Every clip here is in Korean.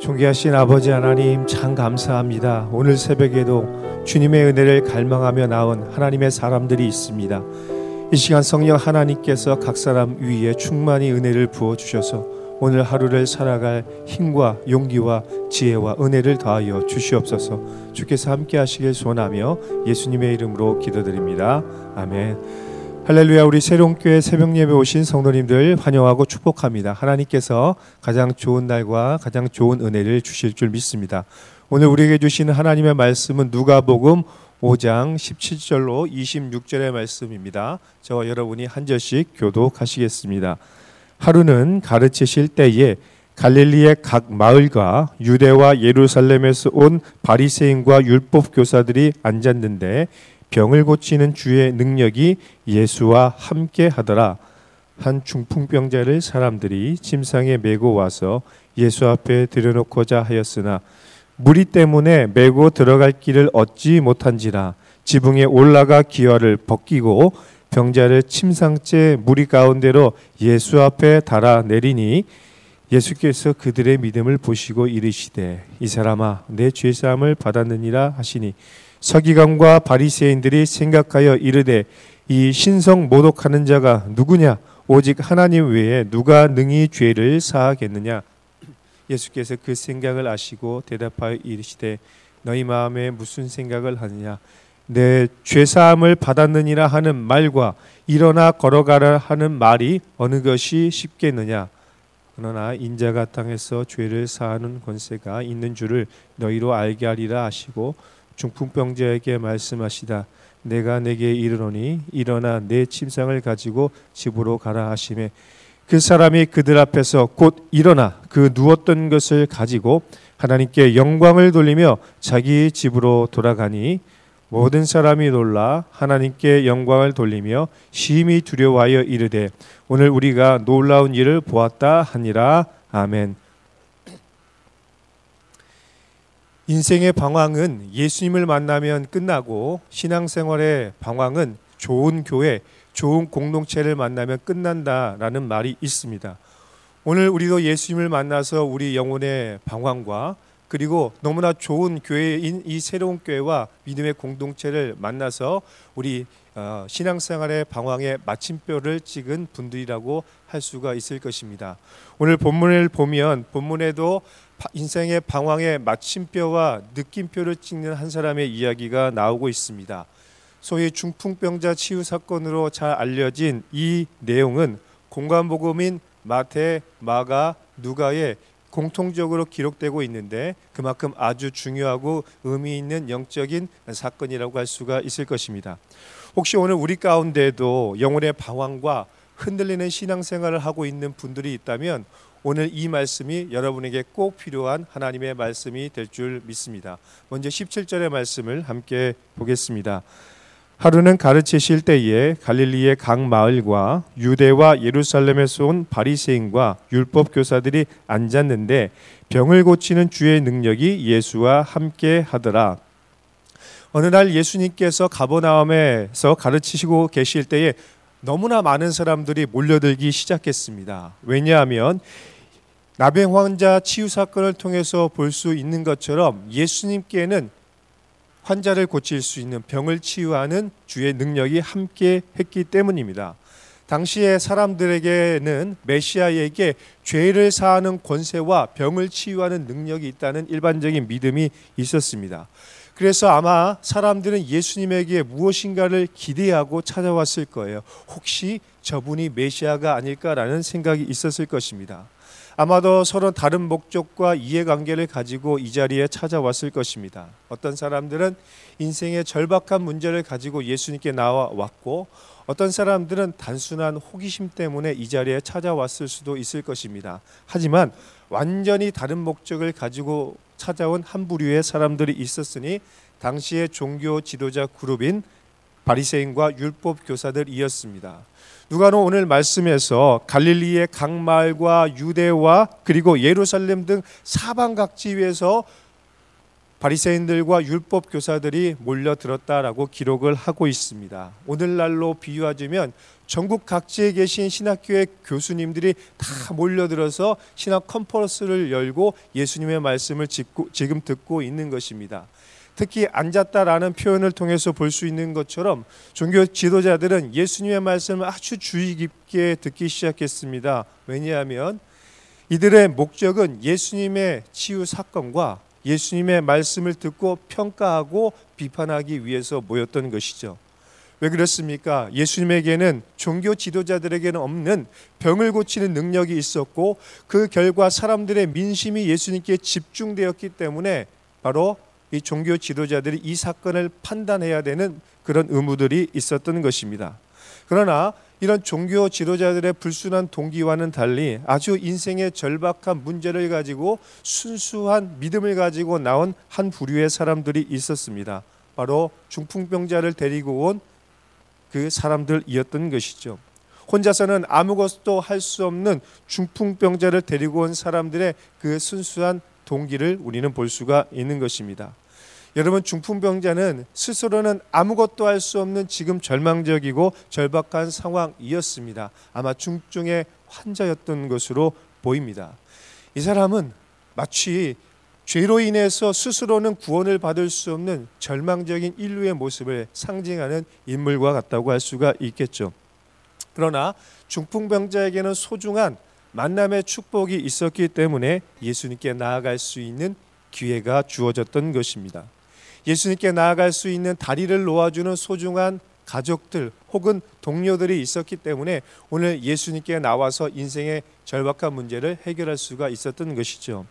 존귀하신 아버지 하나님 참 감사합니다. 오늘 새벽에도 주님의 은혜를 갈망하며 나온 하나님의 사람들이 있습니다. 이 시간 성령 하나님께서 각 사람 위에 충만히 은혜를 부어 주셔서 오늘 하루를 살아갈 힘과 용기와 지혜와 은혜를 더하여 주시옵소서. 주께서 함께 하시길 소원하며 예수님의 이름으로 기도드립니다. 아멘. 할렐루야 우리 새로운 교회 새벽 예배 오신 성도님들 환영하고 축복합니다. 하나님께서 가장 좋은 날과 가장 좋은 은혜를 주실 줄 믿습니다. 오늘 우리에게 주시는 하나님의 말씀은 누가복음 5장 17절로 26절의 말씀입니다. 저와 여러분이 한 절씩 교독하시겠습니다. 하루는 가르치실 때에 갈릴리의 각 마을과 유대와 예루살렘에서 온 바리새인과 율법 교사들이 앉았는데 병을 고치는 주의 능력이 예수와 함께 하더라. 한 중풍병자를 사람들이 침상에 메고 와서 예수 앞에 들여놓고자 하였으나 무리 때문에 메고 들어갈 길을 얻지 못한지라 지붕에 올라가 기와를 벗기고 병자를 침상째 무리 가운데로 예수 앞에 달아 내리니 예수께서 그들의 믿음을 보시고 이르시되 이 사람아 내 죄 사함을 받았느니라 하시니 서기관과 바리새인들이 생각하여 이르되 이 신성 모독하는 자가 누구냐? 오직 하나님 외에 누가 능히 죄를 사하겠느냐? 예수께서 그 생각을 아시고 대답하여 이르시되 너희 마음에 무슨 생각을 하느냐? 내 죄사함을 받았느니라 하는 말과 일어나 걸어가라 하는 말이 어느 것이 쉽겠느냐? 그러나 인자가 땅에서 죄를 사하는 권세가 있는 줄을 너희로 알게 하리라 하시고 중풍병자에게 말씀하시다 내가 내게 이르노니 일어나 내 침상을 가지고 집으로 가라 하심에 그 사람이 그들 앞에서 곧 일어나 그 누웠던 것을 가지고 하나님께 영광을 돌리며 자기 집으로 돌아가니 모든 사람이 놀라 하나님께 영광을 돌리며 심히 두려워하여 이르되 오늘 우리가 놀라운 일을 보았다 하니라 아멘. 인생의 방황은 예수님을 만나면 끝나고 신앙생활의 방황은 좋은 교회, 좋은 공동체를 만나면 끝난다라는 말이 있습니다. 오늘 우리도 예수님을 만나서 우리 영혼의 방황과 그리고 너무나 좋은 교회인 이 새로운 교회와 믿음의 공동체를 만나서 우리 어, 신앙생활의 방황의 마침표를 찍은 분들이라고 할 수가 있을 것입니다. 오늘 본문을 보면 본문에도 인생의 방황의 마침표와 느낌표를 찍는 한 사람의 이야기가 나오고 있습니다. 소위 중풍병자 치유 사건으로 잘 알려진 이 내용은 공간복음인 마태, 마가, 누가의 공통적으로 기록되고 있는데 그만큼 아주 중요하고 의미 있는 영적인 사건이라고 할 수가 있을 것입니다. 혹시 오늘 우리 가운데도 영혼의 방황과 흔들리는 신앙생활을 하고 있는 분들이 있다면 오늘 이 말씀이 여러분에게 꼭 필요한 하나님의 말씀이 될 줄 믿습니다. 먼저 17절의 말씀을 함께 보겠습니다. 하루는 가르치실 때에 갈릴리의 각 마을과 유대와 예루살렘에서 온 바리새인과 율법 교사들이 앉았는데 병을 고치는 주의 능력이 예수와 함께 하더라. 어느 날 예수님께서 가버나움에서 가르치시고 계실 때에 너무나 많은 사람들이 몰려들기 시작했습니다. 왜냐하면 나병 환자 치유 사건을 통해서 볼 수 있는 것처럼 예수님께는 환자를 고칠 수 있는 병을 치유하는 주의 능력이 함께 했기 때문입니다. 당시의 사람들에게는 메시아에게 죄를 사하는 권세와 병을 치유하는 능력이 있다는 일반적인 믿음이 있었습니다. 그래서 아마 사람들은 예수님에게 무엇인가를 기대하고 찾아왔을 거예요. 혹시 저분이 메시아가 아닐까라는 생각이 있었을 것입니다. 아마도 서로 다른 목적과 이해관계를 가지고 이 자리에 찾아왔을 것입니다. 어떤 사람들은 인생의 절박한 문제를 가지고 예수님께 나와왔고 어떤 사람들은 단순한 호기심 때문에 이 자리에 찾아왔을 수도 있을 것입니다. 하지만 완전히 다른 목적을 가지고 찾아온 한 부류의 사람들이 있었으니 당시의 종교 지도자 그룹인 바리새인과 율법 교사들이었습니다. 누가는 오늘 말씀에서 갈릴리의 각 마을과 유대와 그리고 예루살렘 등 사방 각지에서 바리새인들과 율법 교사들이 몰려들었다라고 기록을 하고 있습니다. 오늘날로 비유하자면 전국 각지에 계신 신학교의 교수님들이 다 몰려들어서 신학 컨퍼런스를 열고 예수님의 말씀을 지금 듣고 있는 것입니다. 특히 앉았다라는 표현을 통해서 볼 수 있는 것처럼 종교 지도자들은 예수님의 말씀을 아주 주의 깊게 듣기 시작했습니다. 왜냐하면 이들의 목적은 예수님의 치유 사건과 예수님의 말씀을 듣고 평가하고 비판하기 위해서 모였던 것이죠. 왜 그렇습니까? 예수님에게는 종교 지도자들에게는 없는 병을 고치는 능력이 있었고 그 결과 사람들의 민심이 예수님께 집중되었기 때문에 바로 이 종교 지도자들이 이 사건을 판단해야 되는 그런 의무들이 있었던 것입니다. 그러나 이런 종교 지도자들의 불순한 동기와는 달리 아주 인생의 절박한 문제를 가지고 순수한 믿음을 가지고 나온 한 부류의 사람들이 있었습니다. 바로 중풍병자를 데리고 온 그 사람들이었던 것이죠. 혼자서는 아무것도 할 수 없는 중풍병자를 데리고 온 사람들의 그 순수한 동기를 우리는 볼 수가 있는 것입니다. 여러분 중풍병자는 스스로는 아무것도 할 수 없는 지금 절망적이고 절박한 상황이었습니다. 아마 중증의 환자였던 것으로 보입니다. 이 사람은 마치 죄로 인해서 스스로는 구원을 받을 수 없는 절망적인 인류의 모습을 상징하는 인물과 같다고 할 수가 있겠죠. 그러나 중풍병자에게는 소중한 만남의 축복이 있었기 때문에 예수님께 나아갈 수 있는 기회가 주어졌던 것입니다. 예수님께 나아갈 수 있는 다리를 놓아주는 소중한 가족들 혹은 동료들이 있었기 때문에 오늘 예수님께 나와서 인생의 절박한 문제를 해결할 수가 있었던 것이죠.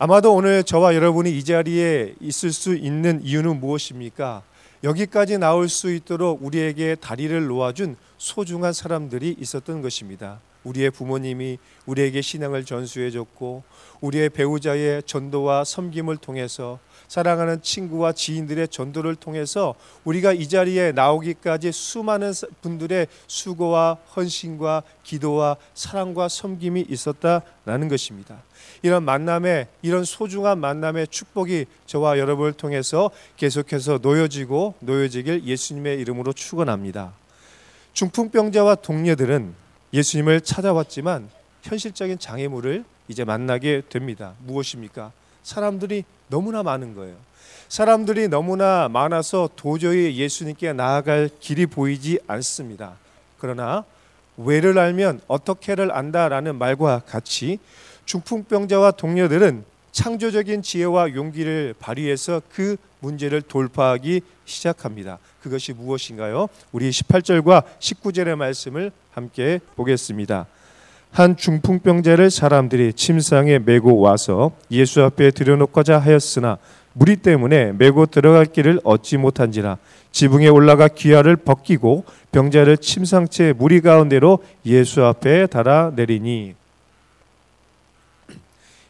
아마도 오늘 저와 여러분이 이 자리에 있을 수 있는 이유는 무엇입니까? 여기까지 나올 수 있도록 우리에게 다리를 놓아준 소중한 사람들이 있었던 것입니다. 우리의 부모님이 우리에게 신앙을 전수해 줬고 우리의 배우자의 전도와 섬김을 통해서 사랑하는 친구와 지인들의 전도를 통해서 우리가 이 자리에 나오기까지 수많은 분들의 수고와 헌신과 기도와 사랑과 섬김이 있었다라는 것입니다. 이런 만남의 이런 소중한 만남의 축복이 저와 여러분을 통해서 계속해서 놓여지고 놓여지길 예수님의 이름으로 축원합니다. 중풍병자와 동료들은 예수님을 찾아왔지만 현실적인 장애물을 이제 만나게 됩니다. 무엇입니까? 사람들이 너무나 많은 거예요. 사람들이 너무나 많아서 도저히 예수님께 나아갈 길이 보이지 않습니다. 그러나 왜를 알면 어떻게를 안다라는 말과 같이 중풍병자와 동료들은 창조적인 지혜와 용기를 발휘해서 그 문제를 돌파하기 시작합니다. 그것이 무엇인가요? 우리 18절과 19절의 말씀을 함께 보겠습니다. 한 중풍병자를 사람들이 침상에 메고 와서 예수 앞에 들여놓고자 하였으나 무리 때문에 메고 들어갈 길을 얻지 못한지라 지붕에 올라가 귀화를 벗기고 병자를 침상채 무리 가운데로 예수 앞에 달아 내리니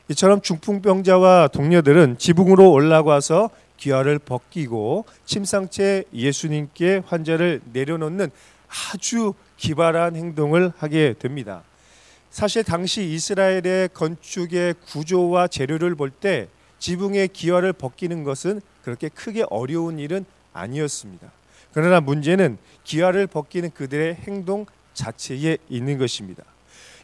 이처럼 중풍병자와 동료들은 지붕으로 올라가서 귀화를 벗기고 침상채 예수님께 환자를 내려놓는 아주 기발한 행동을 하게 됩니다. 사실 당시 이스라엘의 건축의 구조와 재료를 볼 때 지붕의 기와를 벗기는 것은 그렇게 크게 어려운 일은 아니었습니다. 그러나 문제는 기와를 벗기는 그들의 행동 자체에 있는 것입니다.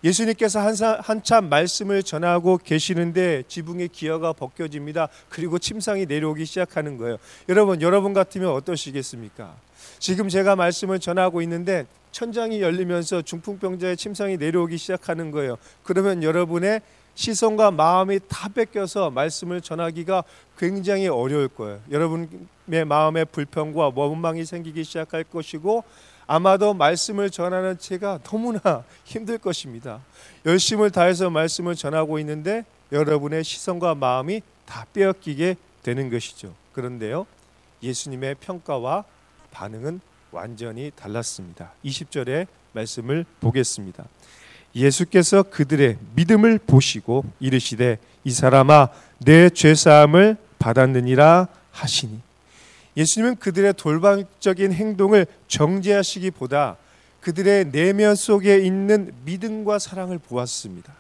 예수님께서 한참 말씀을 전하고 계시는데 지붕의 기어가 벗겨집니다. 그리고 침상이 내려오기 시작하는 거예요. 여러분, 여러분 같으면 어떠시겠습니까? 지금 제가 말씀을 전하고 있는데 천장이 열리면서 중풍병자의 침상이 내려오기 시작하는 거예요. 그러면 여러분의 시선과 마음이 다 뺏겨서 말씀을 전하기가 굉장히 어려울 거예요. 여러분의 마음에 불평과 원망이 생기기 시작할 것이고 아마도 말씀을 전하는 제가 너무나 힘들 것입니다. 열심을 다해서 말씀을 전하고 있는데 여러분의 시선과 마음이 다 빼앗기게 되는 것이죠. 그런데요. 예수님의 평가와 반응은 완전히 달랐습니다. 20절의 말씀을 보겠습니다. 예수께서 그들의 믿음을 보시고 이르시되 이 사람아 내 죄 사함을 받았느니라 하시니 예수님은 그들의 돌방적인 행동을 정죄하시기보다 그들의 내면 속에 있는 믿음과 사랑을 보았습니다.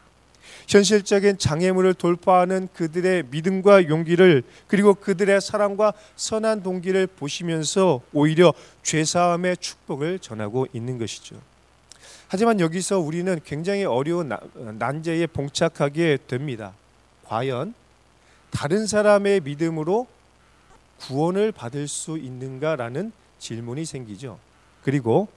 현실적인 장애물을 돌파하는 그들의 믿음과 용기를 그리고 그들의 사랑과 선한 동기를 보시면서 오히려 죄사함의 축복을 전하고 있는 것이죠. 하지만 여기서 우리는 굉장히 어려운 난제에 봉착하게 됩니다. 과연 다른 사람의 믿음으로 구원을 받을 수 있는가라는 질문이 생기죠. 그리고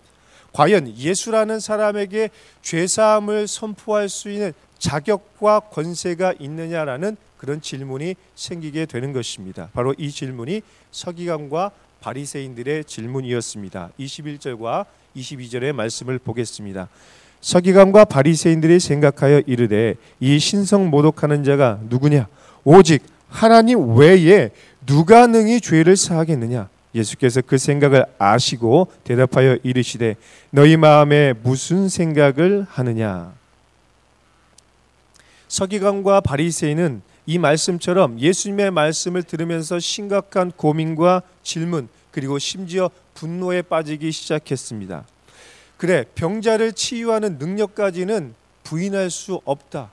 과연 예수라는 사람에게 죄사함을 선포할 수 있는 자격과 권세가 있느냐라는 그런 질문이 생기게 되는 것입니다. 바로 이 질문이 서기관과 바리새인들의 질문이었습니다. 21절과 22절의 말씀을 보겠습니다. 서기관과 바리새인들이 생각하여 이르되 이 신성 모독하는 자가 누구냐 오직 하나님 외에 누가 능히 죄를 사하겠느냐 예수께서 그 생각을 아시고 대답하여 이르시되 너희 마음에 무슨 생각을 하느냐 서기관과 바리새인은 이 말씀처럼 예수님의 말씀을 들으면서 심각한 고민과 질문 그리고 심지어 분노에 빠지기 시작했습니다. 그래 병자를 치유하는 능력까지는 부인할 수 없다.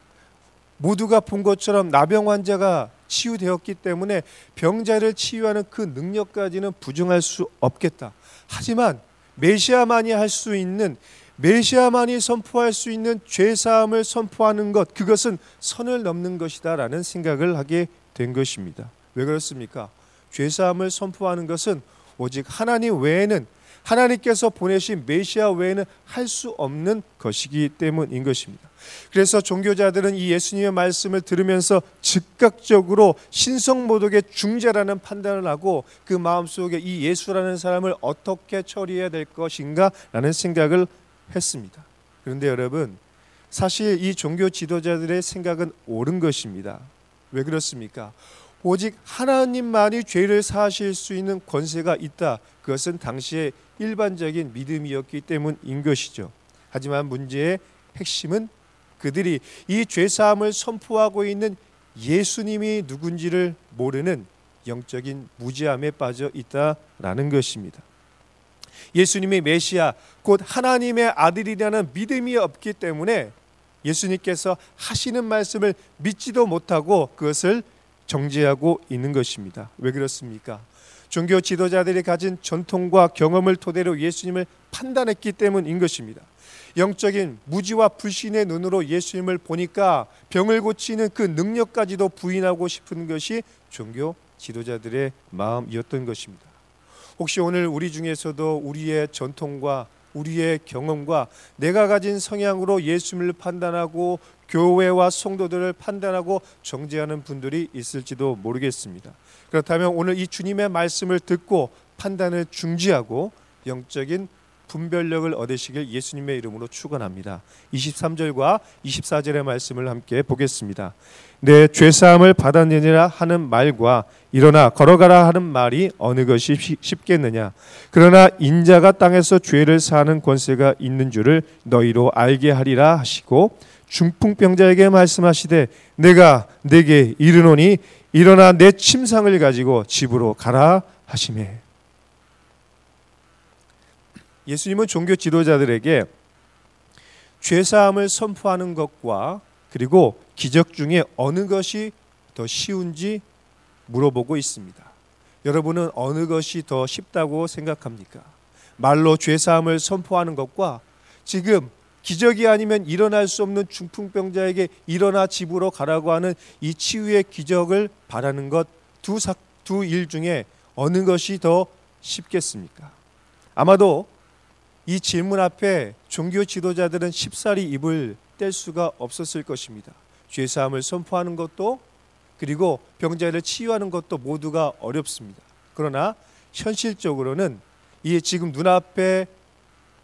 모두가 본 것처럼 나병 환자가 치유되었기 때문에 병자를 치유하는 그 능력까지는 부정할 수 없겠다. 하지만 메시아만이 할 수 있는 메시아만이 선포할 수 있는 죄 사함을 선포하는 것 그것은 선을 넘는 것이다라는 생각을 하게 된 것입니다. 왜 그렇습니까? 죄 사함을 선포하는 것은 오직 하나님 외에는 하나님께서 보내신 메시아 외에는 할 수 없는 것이기 때문인 것입니다. 그래서 종교자들은 이 예수님의 말씀을 들으면서 즉각적으로 신성모독의 중재라는 판단을 하고 그 마음속에 이 예수라는 사람을 어떻게 처리해야 될 것인가라는 생각을 했습니다. 그런데 여러분, 사실 이 종교 지도자들의 생각은 옳은 것입니다. 왜 그렇습니까? 오직 하나님만이 죄를 사하실 수 있는 권세가 있다. 그것은 당시의 일반적인 믿음이었기 때문인 것이죠. 하지만 문제의 핵심은 그들이 이 죄사함을 선포하고 있는 예수님이 누군지를 모르는 영적인 무지함에 빠져 있다라는 것입니다. 예수님이 메시아 곧 하나님의 아들이라는 믿음이 없기 때문에 예수님께서 하시는 말씀을 믿지도 못하고 그것을 정죄하고 있는 것입니다. 왜 그렇습니까? 종교 지도자들이 가진 전통과 경험을 토대로 예수님을 판단했기 때문인 것입니다. 영적인 무지와 불신의 눈으로 예수님을 보니까 병을 고치는 그 능력까지도 부인하고 싶은 것이 종교 지도자들의 마음이었던 것입니다. 혹시 오늘 우리 중에서도 우리의 전통과 우리의 경험과 내가 가진 성향으로 예수님을 판단하고 교회와 성도들을 판단하고 정죄하는 분들이 있을지도 모르겠습니다. 그렇다면 오늘 이 주님의 말씀을 듣고 판단을 중지하고 영적인 분별력을 얻으시길 예수님의 이름으로 축원합니다. 23절과 24절의 말씀을 함께 보겠습니다. 내 죄 사함을 받았느니라 하는 말과 일어나 걸어가라 하는 말이 어느 것이 쉽겠느냐 그러나 인자가 땅에서 죄를 사는 권세가 있는 줄을 너희로 알게 하리라 하시고 중풍병자에게 말씀하시되 내가 내게 이르노니 일어나 내 침상을 가지고 집으로 가라 하시매 예수님은 종교 지도자들에게 죄사함을 선포하는 것과 그리고 기적 중에 어느 것이 더 쉬운지 물어보고 있습니다. 여러분은 어느 것이 더 쉽다고 생각합니까? 말로 죄사함을 선포하는 것과 지금 기적이 아니면 일어날 수 없는 중풍병자에게 일어나 집으로 가라고 하는 이 치유의 기적을 바라는 것 두 두 일 중에 어느 것이 더 쉽겠습니까? 아마도 이 질문 앞에 종교 지도자들은 쉽사리 입을 뗄 수가 없었을 것입니다. 죄사함을 선포하는 것도 그리고 병자를 치유하는 것도 모두가 어렵습니다. 그러나 현실적으로는 이 지금 눈앞에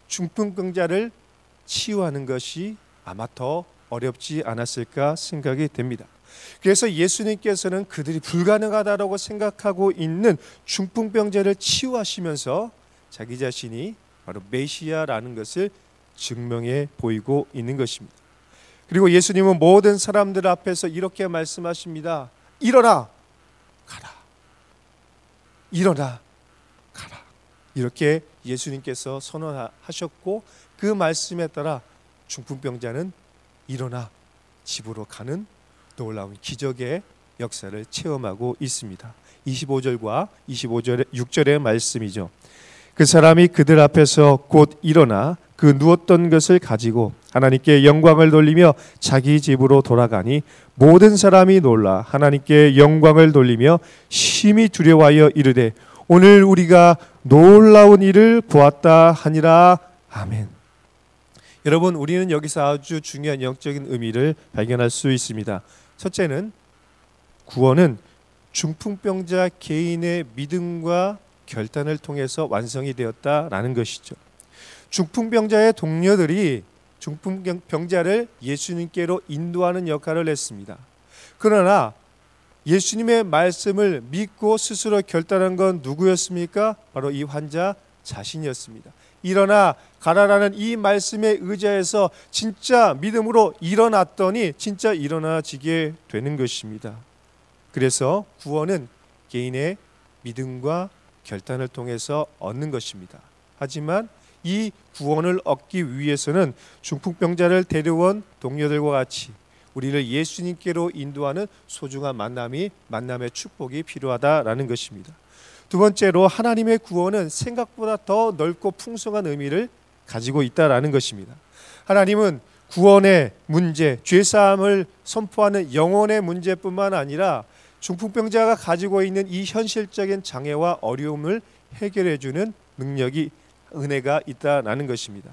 중풍병자를 치유하는 것이 아마 더 어렵지 않았을까 생각이 됩니다. 그래서 예수님께서는 그들이 불가능하다고 생각하고 있는 중풍병자를 치유하시면서 자기 자신이 바로 메시아라는 것을 증명해 보이고 있는 것입니다. 그리고 예수님은 모든 사람들 앞에서 이렇게 말씀하십니다. 일어나 가라. 일어나 가라. 이렇게 예수님께서 선언하셨고 그 말씀에 따라 중풍병자는 일어나 집으로 가는 놀라운 기적의 역사를 체험하고 있습니다. 25절과 25절의 6절의 말씀이죠. 그 사람이 그들 앞에서 곧 일어나 그 누웠던 것을 가지고 하나님께 영광을 돌리며 자기 집으로 돌아가니 모든 사람이 놀라 하나님께 영광을 돌리며 심히 두려워하여 이르되 오늘 우리가 놀라운 일을 보았다 하니라 아멘. 여러분 우리는 여기서 아주 중요한 영적인 의미를 발견할 수 있습니다. 첫째는 구원은 중풍병자 개인의 믿음과 결단을 통해서 완성이 되었다라는 것이죠. 중풍병자의 동료들이 중풍병자를 예수님께로 인도하는 역할을 했습니다. 그러나 예수님의 말씀을 믿고 스스로 결단한 건 누구였습니까? 바로 이 환자 자신이었습니다. 일어나 가라라는 이 말씀에 의지해서 진짜 믿음으로 일어났더니 진짜 일어나지게 되는 것입니다. 그래서 구원은 개인의 믿음과 결단을 통해서 얻는 것입니다. 하지만 이 구원을 얻기 위해서는 중풍병자를 데려온 동료들과 같이 우리를 예수님께로 인도하는 소중한 만남이 만남의 축복이 필요하다라는 것입니다. 두 번째로 하나님의 구원은 생각보다 더 넓고 풍성한 의미를 가지고 있다라는 것입니다. 하나님은 구원의 문제, 죄 사함을 선포하는 영혼의 문제뿐만 아니라 중풍병자가 가지고 있는 이 현실적인 장애와 어려움을 해결해 주는 능력이 은혜가 있다라는 것입니다.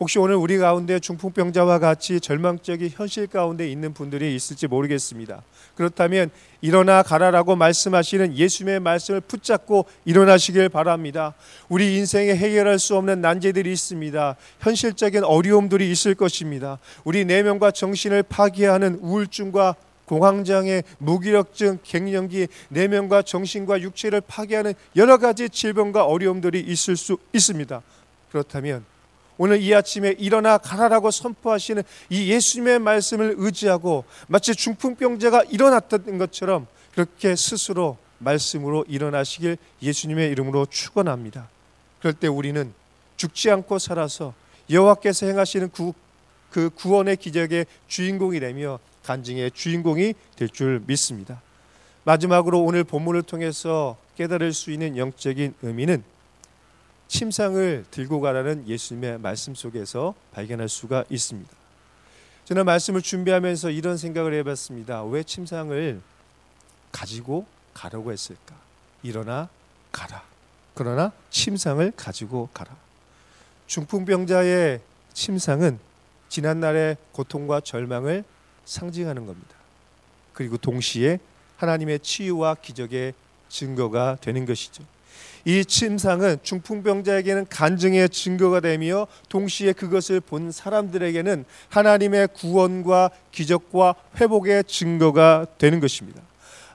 혹시 오늘 우리 가운데 중풍병자와 같이 절망적인 현실 가운데 있는 분들이 있을지 모르겠습니다. 그렇다면 일어나 가라라고 말씀하시는 예수님의 말씀을 붙잡고 일어나시길 바랍니다. 우리 인생에 해결할 수 없는 난제들이 있습니다. 현실적인 어려움들이 있을 것입니다. 우리 내면과 정신을 파괴하는 우울증과 공황장애, 무기력증, 갱년기, 내면과 정신과 육체를 파괴하는 여러 가지 질병과 어려움들이 있을 수 있습니다. 그렇다면 오늘 이 아침에 일어나 가라라고 선포하시는 이 예수님의 말씀을 의지하고 마치 중풍병자가 일어났던 것처럼 그렇게 스스로 말씀으로 일어나시길 예수님의 이름으로 축원합니다. 그럴 때 우리는 죽지 않고 살아서 여호와께서 행하시는 구, 그 구원의 기적의 주인공이 되며 간증의 주인공이 될 줄 믿습니다. 마지막으로 오늘 본문을 통해서 깨달을 수 있는 영적인 의미는 침상을 들고 가라는 예수님의 말씀 속에서 발견할 수가 있습니다. 저는 말씀을 준비하면서 이런 생각을 해봤습니다. 왜 침상을 가지고 가려고 했을까? 일어나 가라. 그러나 침상을 가지고 가라. 중풍병자의 침상은 지난날의 고통과 절망을 상징하는 겁니다. 그리고 동시에 하나님의 치유와 기적의 증거가 되는 것이죠. 이 침상은 중풍병자에게는 간증의 증거가 되며 동시에 그것을 본 사람들에게는 하나님의 구원과 기적과 회복의 증거가 되는 것입니다.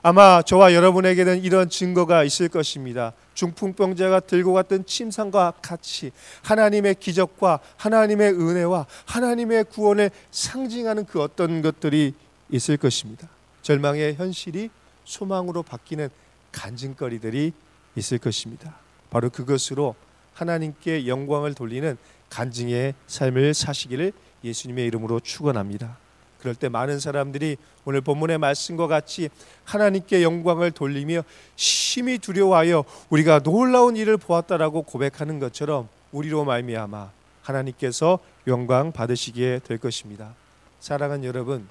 아마 저와 여러분에게는 이런 증거가 있을 것입니다. 중풍병자가 들고 갔던 침상과 같이 하나님의 기적과 하나님의 은혜와 하나님의 구원을 상징하는 그 어떤 것들이 있을 것입니다. 절망의 현실이 소망으로 바뀌는 간증거리들이 있을 것입니다. 바로 그것으로 하나님께 영광을 돌리는 간증의 삶을 사시기를 예수님의 이름으로 축원합니다. 그럴 때 많은 사람들이 오늘 본문의 말씀과 같이 하나님께 영광을 돌리며 심히 두려워하여 우리가 놀라운 일을 보았다라고 고백하는 것처럼 우리로 말미암아 하나님께서 영광 받으시게 될 것입니다. 사랑하는 여러분,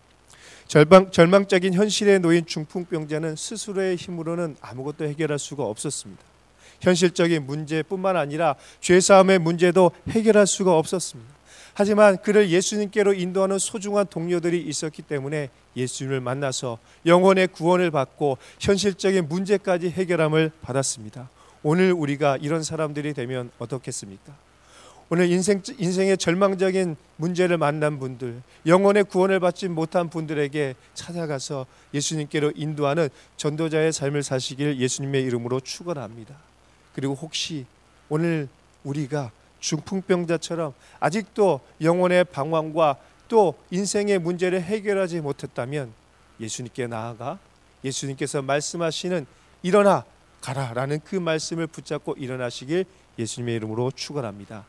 절망, 절망적인 현실에 놓인 중풍병자는 스스로의 힘으로는 아무것도 해결할 수가 없었습니다. 현실적인 문제뿐만 아니라 죄사함의 문제도 해결할 수가 없었습니다. 하지만 그를 예수님께로 인도하는 소중한 동료들이 있었기 때문에 예수님을 만나서 영혼의 구원을 받고 현실적인 문제까지 해결함을 받았습니다. 오늘 우리가 이런 사람들이 되면 어떻겠습니까? 오늘 인생, 인생의 절망적인 문제를 만난 분들, 영혼의 구원을 받지 못한 분들에게 찾아가서 예수님께로 인도하는 전도자의 삶을 사시길 예수님의 이름으로 축원합니다. 그리고 혹시 오늘 우리가 중풍병자처럼 아직도 영혼의 방황과 또 인생의 문제를 해결하지 못했다면 예수님께 나아가 예수님께서 말씀하시는 일어나 가라라는 그 말씀을 붙잡고 일어나시길 예수님의 이름으로 축원합니다.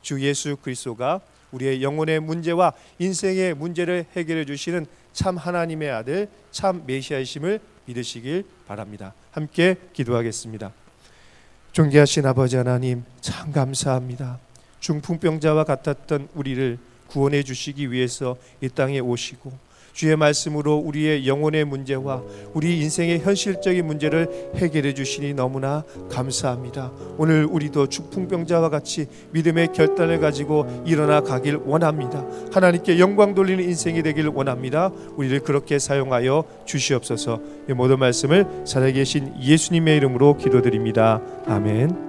주 예수 그리스도가 우리의 영혼의 문제와 인생의 문제를 해결해 주시는 참 하나님의 아들 참 메시아이심을 믿으시길 바랍니다. 함께 기도하겠습니다. 존귀하신 아버지 하나님 참 감사합니다. 중풍병자와 같았던 우리를 구원해 주시기 위해서 이 땅에 오시고 주의 말씀으로 우리의 영혼의 문제와 우리 인생의 현실적인 문제를 해결해 주시니 너무나 감사합니다. 오늘 우리도 중풍병자와 같이 믿음의 결단을 가지고 일어나 가길 원합니다. 하나님께 영광 돌리는 인생이 되길 원합니다. 우리를 그렇게 사용하여 주시옵소서. 이 모든 말씀을 살아계신 예수님의 이름으로 기도드립니다. 아멘.